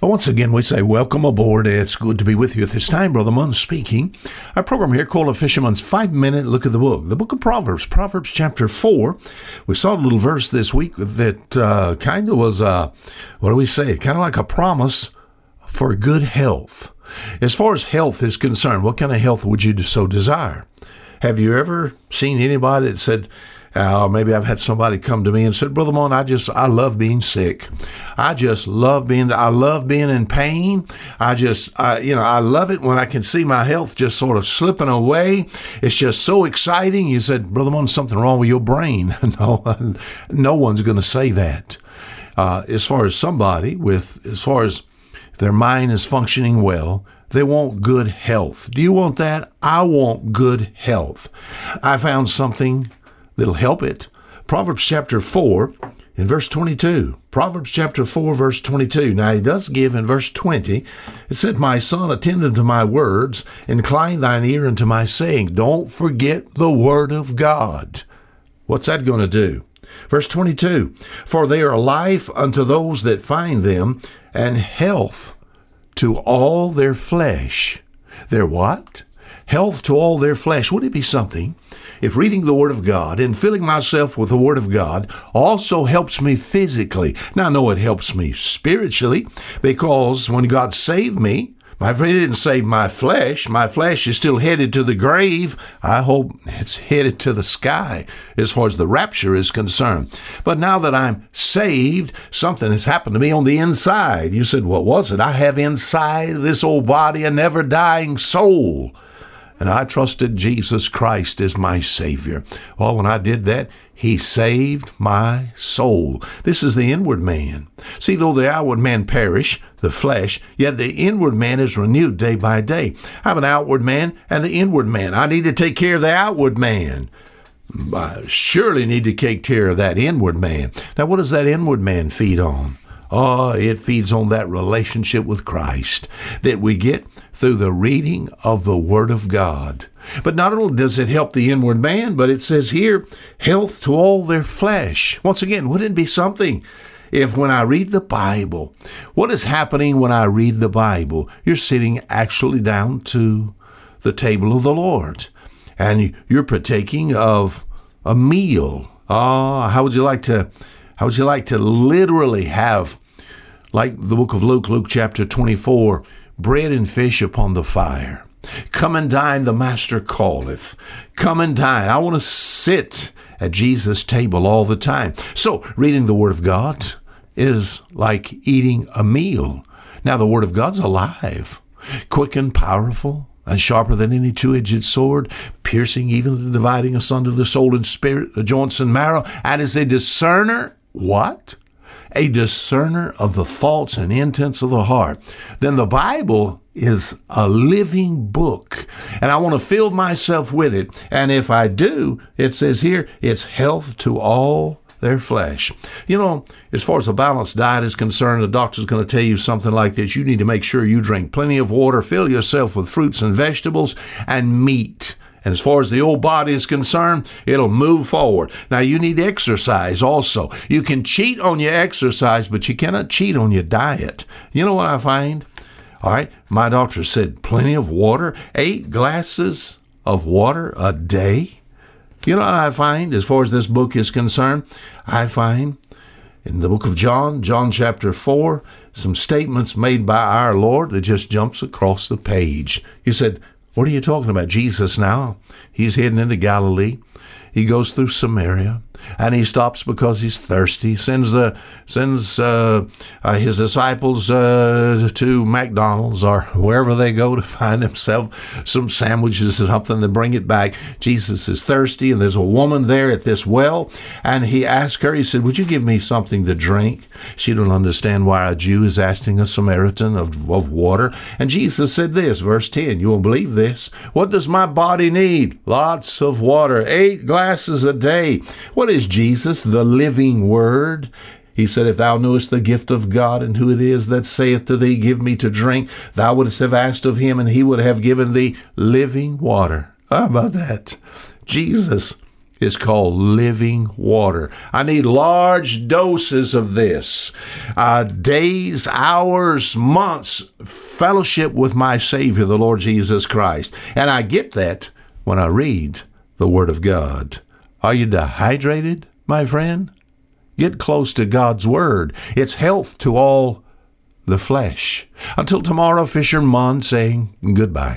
Once again, we say welcome aboard. It's good to be with you at this time. Brother Munn speaking. Our program here called A Fisherman's Five Minute Look at the Book, the book of Proverbs, Proverbs chapter 4. We saw a little verse this week that uh, kind of was, uh, what do we say, kind of like a promise for good health. As far as health is concerned, what kind of health would you so desire? Have you ever seen anybody that said, uh, maybe I've had somebody come to me and said, Brother Mon, I just, I love being sick. I just love being, I love being in pain. I just, I, you know, I love it when I can see my health just sort of slipping away. It's just so exciting. You said, Brother Mon, something wrong with your brain. no, no one's going to say that. Uh, as far as somebody with, as far as their mind is functioning well, they want good health. Do you want that? I want good health. I found something that'll help it. Proverbs chapter 4 in verse 22. Proverbs chapter 4, verse 22. Now he does give in verse 20, it said, My son, attend unto my words, incline thine ear unto my saying. Don't forget the word of God. What's that going to do? Verse 22 For they are life unto those that find them, and health to all their flesh. Their what? Health to all their flesh. Would it be something if reading the Word of God and filling myself with the Word of God also helps me physically. Now, I know it helps me spiritually because when God saved me, my friend didn't save my flesh. My flesh is still headed to the grave. I hope it's headed to the sky as far as the rapture is concerned. But now that I'm saved, something has happened to me on the inside. You said, What was it? I have inside this old body a never dying soul and I trusted Jesus Christ as my Savior. Well, when I did that, He saved my soul. This is the inward man. See, though the outward man perish, the flesh, yet the inward man is renewed day by day. I have an outward man and the inward man. I need to take care of the outward man. I surely need to take care of that inward man. Now, what does that inward man feed on? Oh, it feeds on that relationship with Christ that we get through the reading of the Word of God. But not only does it help the inward man, but it says here, health to all their flesh. Once again, wouldn't it be something if when I read the Bible, what is happening when I read the Bible? You're sitting actually down to the table of the Lord and you're partaking of a meal. Ah, oh, how would you like to how would you like to literally have, like the book of Luke, Luke chapter 24, bread and fish upon the fire? Come and dine, the Master calleth. Come and dine. I want to sit at Jesus' table all the time. So, reading the Word of God is like eating a meal. Now, the Word of God's alive, quick and powerful, and sharper than any two edged sword, piercing even the dividing asunder the soul and spirit, the joints and marrow, and is a discerner what? A discerner of the thoughts and intents of the heart. Then the Bible is a living book, and I want to fill myself with it. And if I do, it says here, it's health to all their flesh. You know, as far as a balanced diet is concerned, the doctor's going to tell you something like this. You need to make sure you drink plenty of water, fill yourself with fruits and vegetables, and meat. And as far as the old body is concerned, it'll move forward. Now, you need exercise also. You can cheat on your exercise, but you cannot cheat on your diet. You know what I find? All right, my doctor said plenty of water, eight glasses of water a day. You know what I find as far as this book is concerned? I find in the book of John, John chapter 4, some statements made by our Lord that just jumps across the page. He said, what are you talking about? Jesus now. He's heading into Galilee. He goes through Samaria and he stops because he's thirsty. Sends the sends uh, uh, his disciples uh, to McDonald's or wherever they go to find themselves some sandwiches or something. They bring it back. Jesus is thirsty, and there's a woman there at this well, and he asked her. He said, "Would you give me something to drink?" She don't understand why a Jew is asking a Samaritan of, of water. And Jesus said this, verse ten. You won't believe this. What does my body need? Lots of water. Eight glasses a day. What what is Jesus? The living word. He said, If thou knewest the gift of God and who it is that saith to thee, Give me to drink, thou wouldst have asked of him, and he would have given thee living water. How about that? Jesus is called living water. I need large doses of this. Uh, days, hours, months, fellowship with my Savior, the Lord Jesus Christ. And I get that when I read the Word of God. Are you dehydrated, my friend? Get close to God's Word. It's health to all the flesh. Until tomorrow, Fisher Munn saying goodbye.